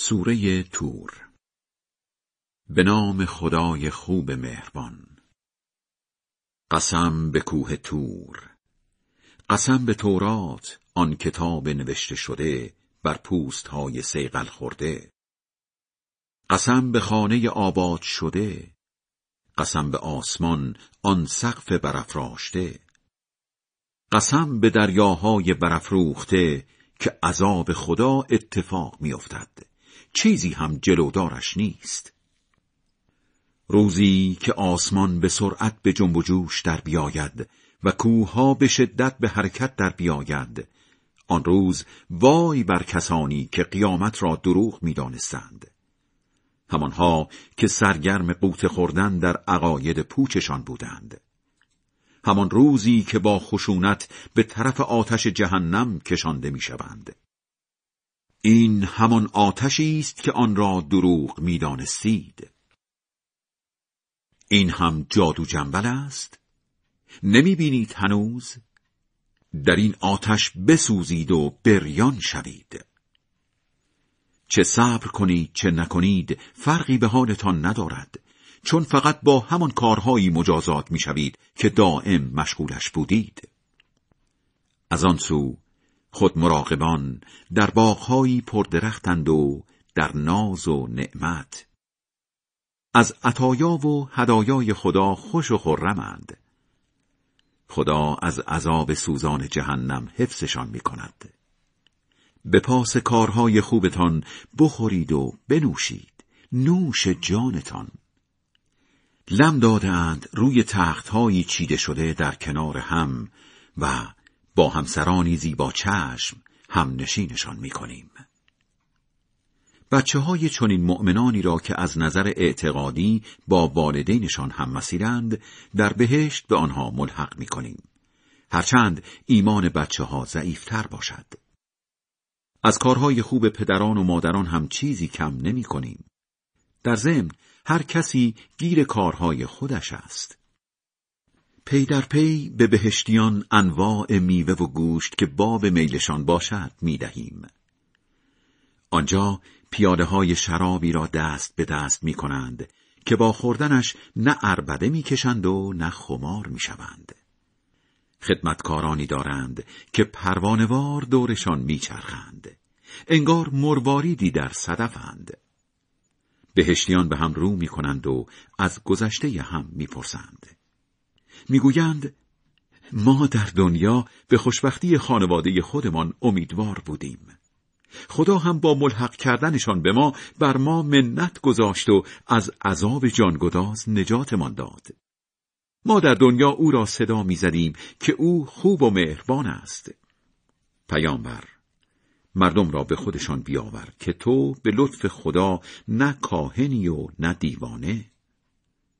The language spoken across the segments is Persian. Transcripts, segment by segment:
سوره تور به نام خدای خوب مهربان. قسم به کوه تور قسم به تورات آن کتاب نوشته شده بر پوست های سیغل خورده. قسم به خانه آباد شده. قسم به آسمان آن سقف برافراشته. قسم به دریاهای برافروخته که عذاب خدا اتفاق میافتد. چیزی هم جلودارش نیست. روزی که آسمان به سرعت به جنب و جوش در بیاید و کوهها به شدت به حرکت در بیاید آن روز وای بر کسانی که قیامت را دروغ می‌دانستند. همانها که سرگرم قوت خوردن در عقاید پوچشان بودند. همان روزی که با خشونت به طرف آتش جهنم کشانده می‌شوند. این همان آتشی است که آن را دروغ می‌دانستید. این هم جادو جنبل است. نمی بینید هنوز. در این آتش بسوزید و بریان شوید. چه صبر کنید چه نکنید فرقی به حالتان ندارد. چون فقط با همان کارهایی مجازات می‌شوید که دائم مشغولش بودید. از آن سو خود مراقبان در باغهایی پردرختند و در ناز و نعمت. از عطایا و هدایای خدا خوش و خرمند. خدا از عذاب سوزان جهنم حفظشان می کند به پاس کارهای خوبتان بخورید و بنوشید. نوش جانتان. لم دادند روی تختهایی چیده شده در کنار هم و با همسرانی زیبا چشم هم نشینشان می کنیم. بچه های چنین مؤمنانی را که از نظر اعتقادی با والدینشان هم مسیرند در بهشت به آنها ملحق می کنیم. هرچند ایمان بچه ها ضعیفتر باشد. از کارهای خوب پدران و مادران هم چیزی کم نمی کنیم. در ضمن هر کسی گیر کارهای خودش است. پی در پی به بهشتیان انواع میوه و گوشت که باب میلشان باشد می دهیم. آنجا پیاده های شرابی را دست به دست می کنند که با خوردنش نه اربده می کشند و نه خمار می شوند. خدمتکارانی دارند که پروانوار دورشان می چرخند. انگار مرواریدی در صدفند. بهشتیان به هم رو می کنند و از گذشته هم می پرسند. می گویند ما در دنیا به خوشبختی خانواده خودمان امیدوار بودیم. خدا هم با ملحق کردنشان به ما بر ما منت گذاشت و از عذاب جانگداز نجاتمان داد. ما در دنیا او را صدا می‌زدیم که او خوب و مهربان است. پیامبر مردم را به خودشان بیاور که تو به لطف خدا نه کاهنی و نه دیوانه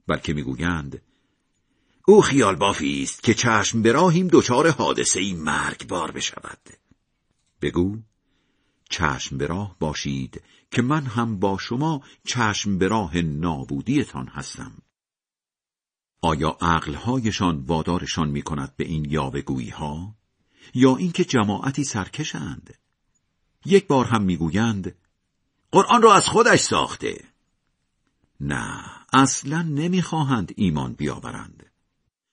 بلکه می‌گویند او خیال بافی است که چشم براهیم دچار حادثه ای مرگبار بشود. بگو چشم براه باشید که من هم با شما چشم به راه نابودیتان هستم. آیا عقلهایشان وادارشان می کند به این یاوهگویی ها یا اینکه جماعتی سرکشند؟ یک بار هم می‌گویند قرآن را از خودش ساخته. نه اصلا نمی‌خواهند ایمان بیاورند.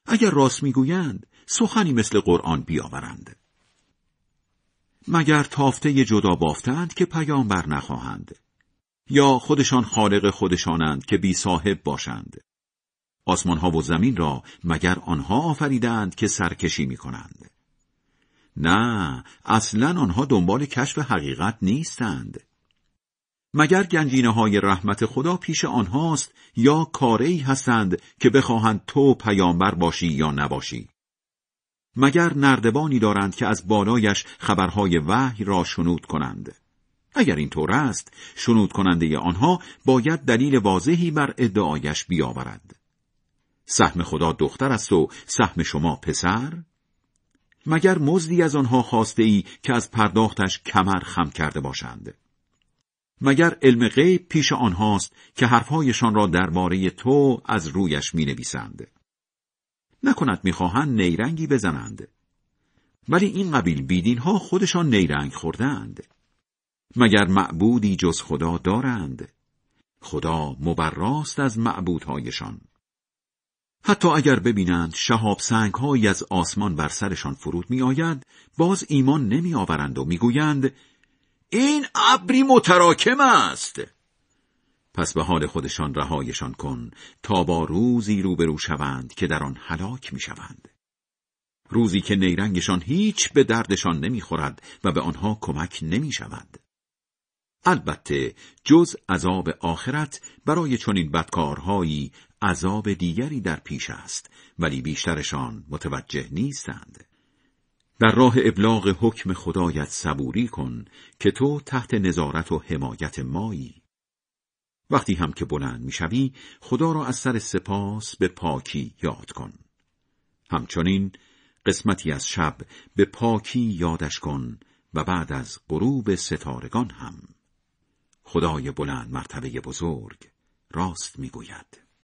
اگر راست می‌گویند سخنی مثل قرآن بیاورند. مگر تافته جدا بافتند که پیامبر نخواهند؟ یا خودشان خالق خودشانند که بی صاحب باشند؟ آسمان ها و زمین را مگر آنها آفریدند که سرکشی می کنند نه اصلا آنها دنبال کشف حقیقت نیستند. مگر گنجینه های رحمت خدا پیش آنهاست یا کاری هستند که بخواهند تو پیامبر باشی یا نباشی؟ مگر نردبانی دارند که از بالایش خبرهای وحی را شنود کنند؟ اگر اینطور است شنود کننده آنها باید دلیل واضحی بر ادعایش بیاورد. سهم خدا دختر است و سهم شما پسر؟ مگر مزدی از آنها خواسته ای که از پرداختش کمر خم کرده باشند؟ مگر علم غیب پیش آنهاست که حرفهایشان را درباره تو از رویش می نویسند نکند می‌خواهند نیرنگی بزنند. ولی این قبیل بیدین ها خودشان نیرنگ خوردند. مگر معبودی جز خدا دارند؟ خدا مبراست از معبودهایشان. حتی اگر ببینند شهاب سنگ از آسمان بر سرشان فرود می آید باز ایمان نمی آورند و می‌گویند این ابری متراکم است پس به حال خودشان رهایشان کن تا با روزی روبرو شوند که در آن هلاک می شوند. روزی که نیرنگشان هیچ به دردشان نمی‌خورد و به آنها کمک نمی شود. البته جز عذاب آخرت برای چنین بدکارهایی عذاب دیگری در پیش است ولی بیشترشان متوجه نیستند. در راه ابلاغ حکم خدایت صبوری کن که تو تحت نظارت و حمایت مایی. وقتی هم که بلند می‌شوی خدا را از سر سپاس به پاکی یاد کن. همچنین قسمتی از شب به پاکی یادش کن و بعد از غروب ستارگان هم خدای بلند مرتبه بزرگ راست می‌گوید